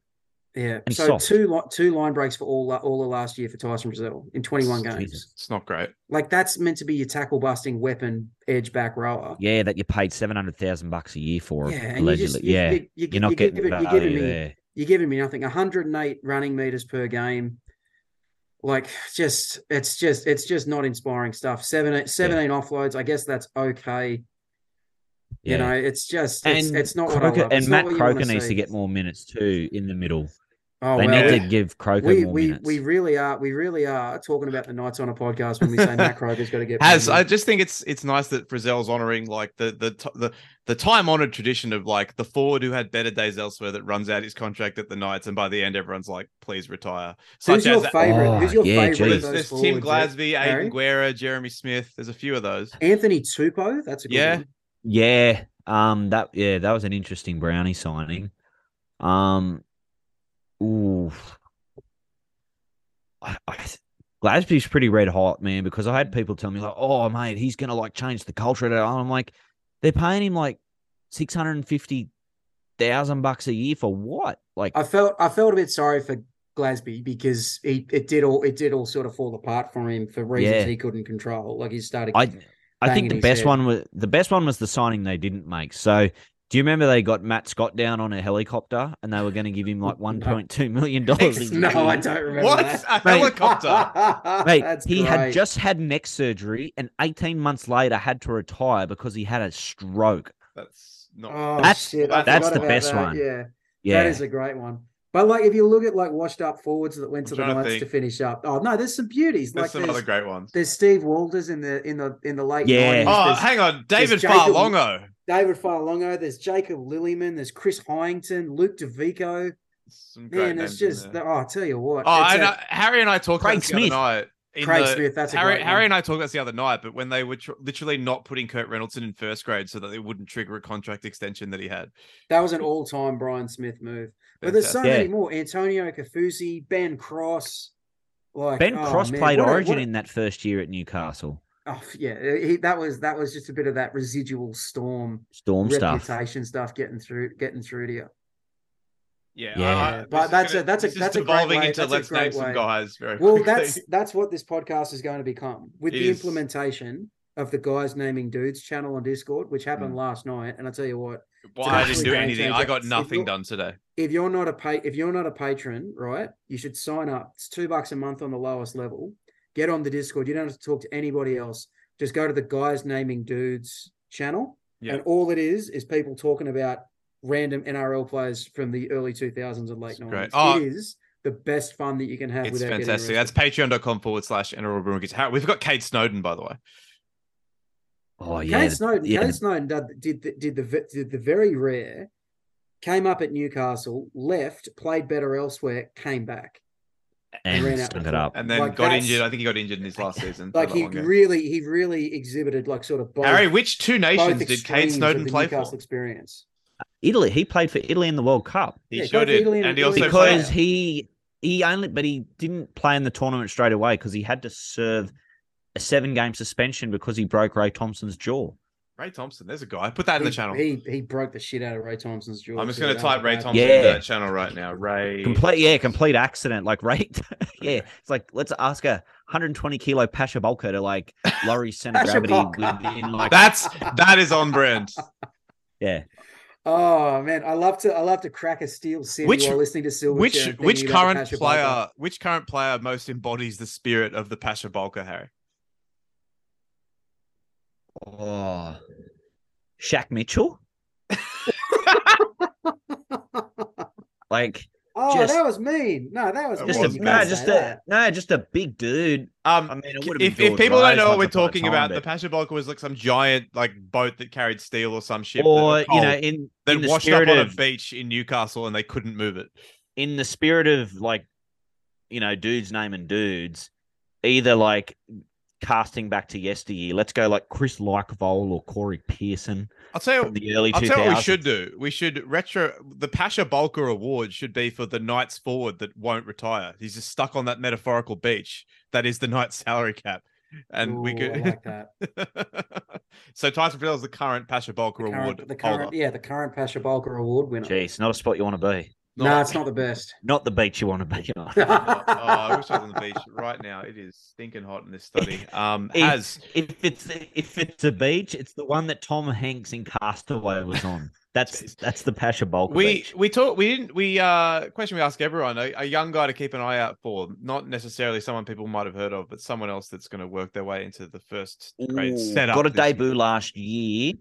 Yeah. And so soft. two two line breaks for all all of last year for Tyson Frizell in 21 games. Jesus. It's not great. Like that's meant to be your tackle busting weapon edge back rower. Yeah, that you paid seven hundred thousand bucks a year for. Yeah, and you allegedly. just- you- yeah, you- you- you're not you getting give it- you're giving me- there. you're giving me nothing. 108 running meters per game. Like just it's just it's just not inspiring stuff. 17, 17 offloads. I guess that's okay. Yeah. You know, it's just it's, and it's not what I love. and It's Matt what you wanna Croker needs see. to get more minutes too in the middle. Oh, they well, need to give Croker we more we minutes. we really are we really are talking about the Knights on a podcast when we say Matt Croker's got to get Has I just think it's it's nice that Frizell's honoring like the the the the time honored tradition of like the forward who had better days elsewhere that runs out his contract at the Knights, and by the end everyone's like, please retire. Who's Such your favorite? Oh, Who's your yeah, favorite? geez. of there's, those there's Tim Glasby, Harry? Aidan Guerra, Jeremy Smith. There's a few of those. Anthony Tupou. That's a good Yeah. one. Yeah, um, that yeah, that was an interesting Brownie signing. Um, ooh, I, I, Glasby's pretty red hot, man. Because I had mm. people tell me like, "Oh, mate, he's gonna like change the culture." all." I'm like, they're paying him like six hundred and fifty thousand bucks a year for what? Like, I felt I felt a bit sorry for Glasby because he it did all it did all sort of fall apart for him for reasons Yeah. he couldn't control. Like he started. I I think the best head. one was the best one was the signing they didn't make. So. Do you remember they got Matt Scott down on a helicopter and they were going to give him like one point two million dollars? no, I don't remember What that. a Mate. helicopter! Mate, That's he had just had neck surgery and 18 months later had to retire because he had a stroke. That's not. Oh, That's- shit, that's the best that. one. Yeah, Yeah. that is a great one. But like, if you look at like washed up forwards that went I'm to the trying to to finish up, oh no, there's some beauties. There's like some there's, other great ones. there's Steve Walters in the in the in the late Yeah. 90s. Oh, There's hang on, David Jacob- Fa'alogo. David Fa'alogo. There's Jacob Lillyman. There's Chris Heighington, Luke DeVico. Some great Man, it's just there. oh, I tell you what. Oh, and a- uh, Harry and I talked Craig about this the other night. in Craig the- Smith, that's a Harry, great Harry and I talked about this the other night, but when they were tr- literally not putting Kurt Reynolds in first grade so that they wouldn't trigger a contract extension that he had. That was an all-time Brian Smith move. But there's so Fantastic. many more. Antonio Kaufusi, Ben Cross. Like Ben oh, Cross man, played what Origin what a- in that first year at Newcastle. Oh yeah, he, that was that was just a bit of that residual storm Storm stuff. reputation stuff getting through getting through to you. Yeah, Yeah. I- I- But that's gonna- a- that's a- that's a great way- into that's let's name great some way. guys very Well, quickly. that's that's what this podcast is going to become with It the is. implementation of the guys naming dudes channel on Discord, which happened Mm. last night. And I tell you what, Well, I didn't do game anything. I got nothing done today. if you're not a pay if you're not a patron, right, you should sign up. It's two bucks a month on the lowest level. Get on the Discord. You don't have to talk to anybody else. Just go to the guys naming dudes channel. Yeah. And all it is is people talking about random NRL players from the early 2000s and late It's 90s. great. Oh. it is the best fun that you can have It's without fantastic. getting That's patreon.com forward slash NRL Rookies. How- We've got Kade Snowden, by the way. Oh yeah, Kade Snowden. yeah. Kade Snowden did, did the- did the did the very rare. Came up at Newcastle, left, played better elsewhere, came back. And ran out it up. And then Like, got injured. I think he got injured in his last season. Like he long ago. really, he really exhibited like sort of both. Harry, which two nations did Kade Snowden play Newcastle for? experience. Italy. He played for Italy in the World Cup He Yeah, sure did. Italy and And he also player. played. because he he only but he didn't play in the tournament straight away because he had to serve a seven game suspension because he broke Ray Thompson's jaw. Ray Thompson. There's a guy. Put that in the channel. He he broke the shit out of Ray Thompson's jaw. I'm just going to type Ray bad. Thompson Yeah. in that channel right now. Ray. Complete, yeah, complete accident. Like, right? yeah, it's like let's ask a 120 kilo Pasha Bulker to like lower his center gravity within like That's that is on brand. yeah. Oh man, I love to I love to crack a steel city Which- while listening to Silver. Which which current player which current player most embodies the spirit of the Pasha Bulker, Harry? Oh, Shaq Mitchell. Like oh, Just- that was mean. No, that was It just mean. a was You mean. no, just say a no, just a big dude. Um, I mean, it K- would have if, if people don't know what we're talking time, about, the but- Pasha Bulker was like some giant like boat that carried steel or some shit. that or was you know, in that in washed up on of a beach in Newcastle and they couldn't move it. in the spirit of like, you know, dudes naming dudes, either like casting back to yesteryear. Let's go like Chris Lycovole or Corey Pearson I'll tell from you. the early I'll 2000s. tell you what we should do. We should retro the Pasha Bulker Award should be for the Knights forward that won't retire. He's just stuck on that metaphorical beach that is the Knights salary cap. And we Ooh, could I like that. so Tyson Frizell is the current Pasha Bulker Award the current, holder. yeah, the current Pasha Bulker Award winner. Jeez, not a spot you want to be. No, it's not the best. Not the beach you want to be on. oh, I wish I was on the beach right now. It is stinking hot in this study. Um, If- has if it's if it's a beach, it's the one that Tom Hanks in Castaway was on. That's that's the Pasha Bulker we beach. we talk we didn't we uh question we ask everyone a, a young guy to keep an eye out for not necessarily someone people might have heard of but someone else that's going to work their way into the first grade Ooh, setup got a this year. debut last year.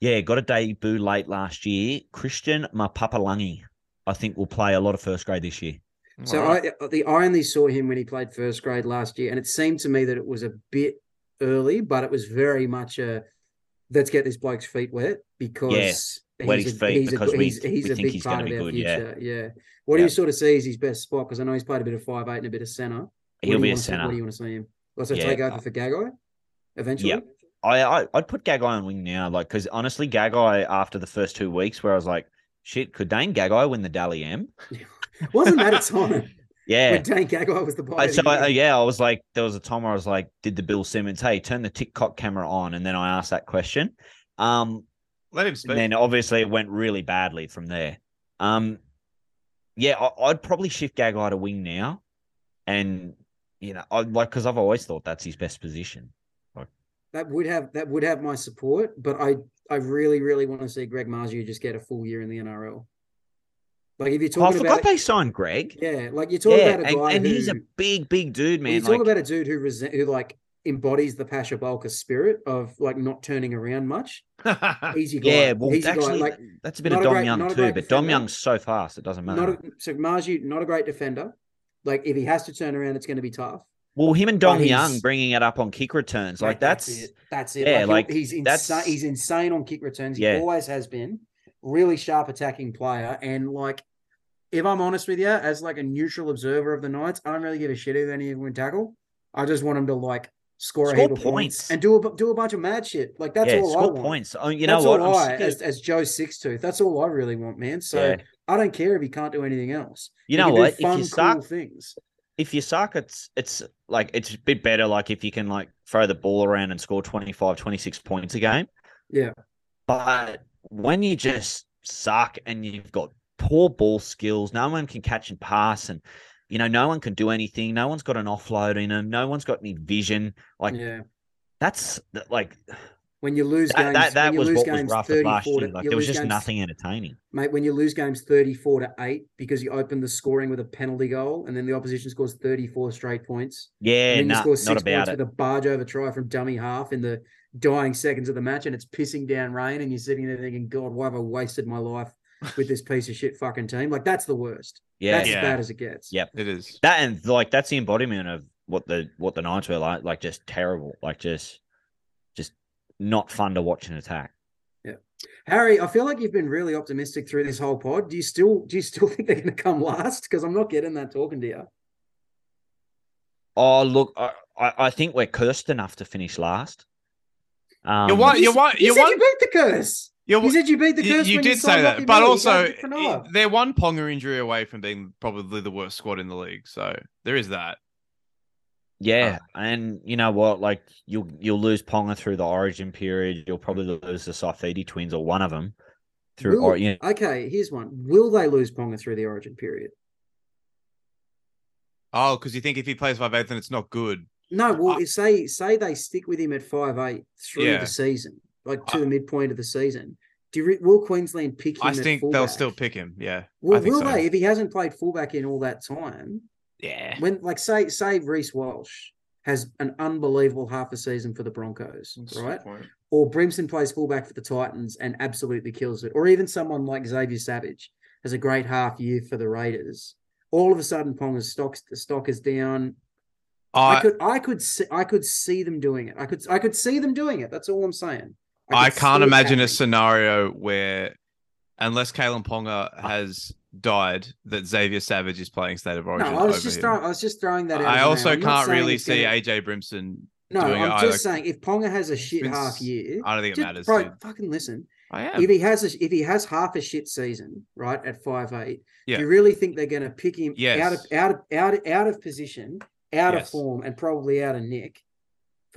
Yeah, got a debut late last year. Krystian Mapapalangi, I think, will play a lot of first grade this year. So Alright. I the I only saw him when he played first grade last year, and it seemed to me that it was a bit early, but it was very much a let's get this bloke's feet wet because wet he's his a- feet he's because good- we- he's, he's we a think big he's part gonna of be our good, future. Yeah. What do you sort of see as his best spot? Because I know he's played a bit of five eight and a bit of center. What do He'll you be a wanna see- centre. What do you want to see him? Let's Yeah, take over for Gagai eventually. Yep. I, I I'd put Gagai on wing now, like because honestly, Gagai after the first two weeks, where I was like, shit, could Dane Gagai win the Dally M? Wasn't that a time Yeah. when Dane Gagai was the boy? I, the so I, yeah, I was like, there was a time where I was like, did the Bill Simmons, hey, turn the TikTok camera on, and then I asked that question. Um, let him speak and then obviously it went really badly from there. Um, yeah, I, I'd probably shift Gagai to wing now, and you know, I like because I've always thought that's his best position. That would have that would have my support, but I I really really want to see Greg Marzhew just get a full year in the NRL. Like if you're Oh, I forgot about they signed Greg. yeah, like you're talking Yeah, about a guy and who he's a big, big dude, when you man. talk Like, about a dude who resent who like embodies the Pasha Bulker spirit of like not turning around much. Easy guy. yeah, well, easy actually, guy. Like that's a bit of Dom great- Young too, but Dom defender. Young's so fast it doesn't matter. not a, so Margie, not a great defender. Like if he has to turn around, it's going to be tough. Well, him and Dom Young bringing it up on kick returns, like Mate, that's, it. That's it. yeah, like, like, he's insane. that's- He's insane on kick returns. He Yeah. always has been. Really sharp attacking player, and like, if I'm honest with you, as like a neutral observer of the Knights, I don't really give a shit who any of them tackle. I just want him to like score, a heap points. points. and do a do a bunch of mad shit. Like that's yeah, all I want. points. Oh, you that's know what? all I, as, as Joe Six Tooth. That's all I really want, man. So yeah. I don't care if he can't do anything else. You He know what? If Fun, you cool suck, things. If you suck, it's it's like it's a bit better. Like if you can like throw the ball around and score 25, 26 points a game. Yeah. But when you just suck and you've got poor ball skills, no one can catch and pass, and you know no one can do anything. No one's got an offload in them. No one's got any vision. Like yeah. that's like When you lose that. games, That, that you was lose what was rough of last year. to, Like you there was just games- nothing entertaining. mate, when you lose games 34 to 8 because you open the scoring with a penalty goal and then the opposition scores 34 straight points. Yeah, and then nah, you score six not points about it. with a barge over try from dummy half in the dying seconds of the match and it's pissing down rain and you're sitting there thinking, God, why have I wasted my life with this piece of shit fucking team? Like that's the worst. Yeah, That's Yeah. as bad as it gets. Yep. it is that and like that's the embodiment of what the what the Knights were like. Like just terrible. Like just just not fun to watch an attack. Yeah, Harry, I feel like you've been really optimistic through this whole pod. Do you still do you still think they're gonna come last? Because I'm not getting that talking to you. Oh look, I, I I think we're cursed enough to finish last. Um, you want you s- want you you said want you beat the curse. you You said you beat the curse. you when did signed say that, but Miller. Also gave it for Noah. it- they're one Ponga injury away from being probably the worst squad in the league. So there is that. Yeah, uh, and you know what? Like you'll you'll lose Ponga through the Origin period. You'll probably lose the Saifiti twins or one of them through. Will- Or, you know, Okay, here's one. Will they lose Ponga through the origin period? Oh, because you think if he plays five eight, then it's not good. No, well, uh, I- say say they stick with him at five eight through Yeah. the season, like to I- the midpoint of the season. Do you will Queensland pick him? I at think they'll still pick him. Yeah. Well, I think will so. they? If he hasn't played fullback in all that time, Yeah. when like say say Reece Walsh has an unbelievable half a season for the Broncos, That's right? Or Brimson plays fullback for the Titans and absolutely kills it, or even someone like Xavier Savage has a great half year for the Raiders. All of a sudden, Ponga's stock stock is down. I, I, could I could see I could see them doing it. I could I could see them doing it. That's all I'm saying. I could can't imagine a scenario where, unless Kalyn Ponga has died, that Xavier Savage is playing State of Origin. No, I was just him. throwing, I was just throwing that out. I also. Can't really see gonna- AJ Brimson. No, doing I'm just saying if Ponga has a shit been half year, I don't think it matters. bro, dude. fucking listen. I am. If he has a, if he has half a shit season, right at five eight, Yeah. do you really think they're going to pick him out of out of out of, out of position, out Yes. of form, and probably out of nick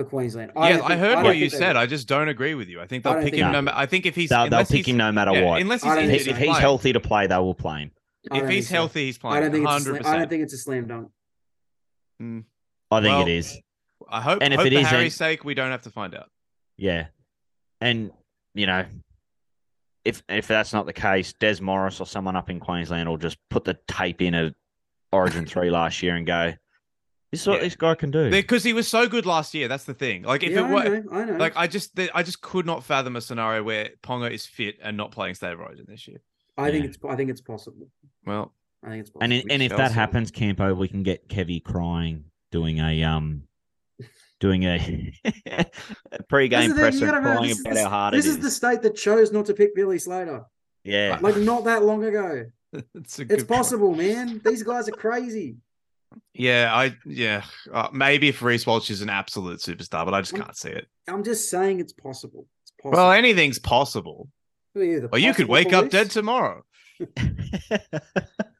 for Queensland? Yes, don't I heard don't what you said. I just don't agree with you. I think they'll don't pick think him. they No, ma- I think if he's they'll, they'll pick he's, him no matter yeah, what. unless he's injured, If, think he's healthy to play, they will play him. If he's think so. healthy, he's I don't think it's a Hundred slam, I don't think it's a slam dunk. Hmm. I think Well, it is. I hope. and if hope it for isn't- Harry's sake, we don't have to find out. Yeah, and you know, if if that's not the case, Des Morris or someone up in Queensland will just put the tape in at Origin three last year and go, "This is what Yeah. this guy can do." Because he was so good last year. That's the thing. Like if yeah, it I were, know, I know. like I just, I just could not fathom a scenario where Ponga is fit and not playing State of Origin this year. I think it's I think it's possible. Well, I think it's possible. and i- we and if that happens, Campo, we can get Kevy crying doing a um. Doing a, a pre-game the presser you gotta crying this is about the- how hard this it is is. the state that chose not to pick Billy Slater. Yeah, Like not that long ago. it's a good point. possible, man. These guys are crazy. Yeah, I yeah, uh, maybe if Reece Walsh is an absolute superstar, but I just I'm- not see it. I'm just saying it's possible. It's possible. Well, anything's possible. Who are you, Or you could possible wake up dead tomorrow.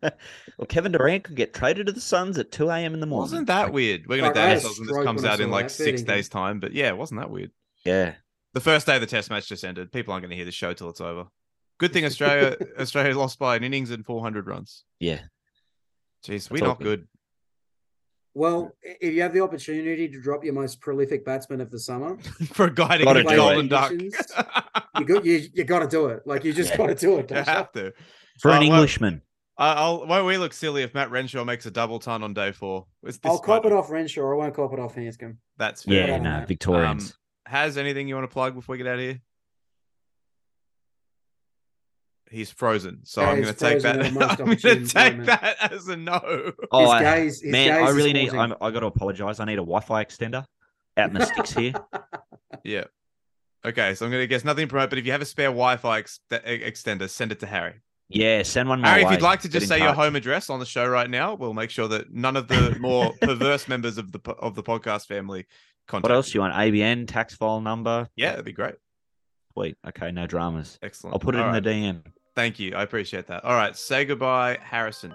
well, Kevin Durant could get traded to the Suns at two a.m. in the morning. Wasn't that weird? We're gonna Like, date ourselves when this comes out in like six fair days' time. But yeah, wasn't that weird? Yeah, The first day of the test match just ended. People aren't going to hear the show till it's over. Good thing Australia Australia lost by an innings and 400 runs. yeah. Jeez, we're all not good. Well, if you have the opportunity to drop your most prolific batsman of the summer, For a guy to get a golden duck. You got you you got to do it. Like you just Yeah. got to do it. you Don't you? have to. For Uh, an Englishman. I- I'll, won't we look silly if Matt Renshaw makes a double ton on day four? This I'll cop kind it off Renshaw. I won't cop it off Handscomb. That's fair. Yeah, no. Victorians. Um, Has anything you want to plug before we get out of here? He's frozen, so Yeah, I'm going to take that. at a most I'm going to take moment. that as a no. oh, his I- gaze, his man, gaze I really need. I'm, I got to apologize. I need a Wi-Fi extender out in the sticks here. Yeah. Okay, so I'm going to guess nothing to promote, but if you have a spare Wi-Fi ex- extender, send it to Harry. Yeah, send one my Harry, if way. you'd like to just in say your home address on the show right now, we'll make sure that none of the more perverse members of the of the podcast family contact. What else do you want? ABN tax file number. Yeah, that'd be great. Sweet. Okay, no dramas. Excellent. I'll put it All in right. the DM. Thank you. I appreciate that. All right. Say goodbye, Harrison.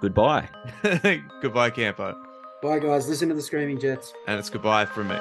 Goodbye. goodbye, Campo. Bye, guys. Listen to the Screaming Jets. And it's goodbye from me.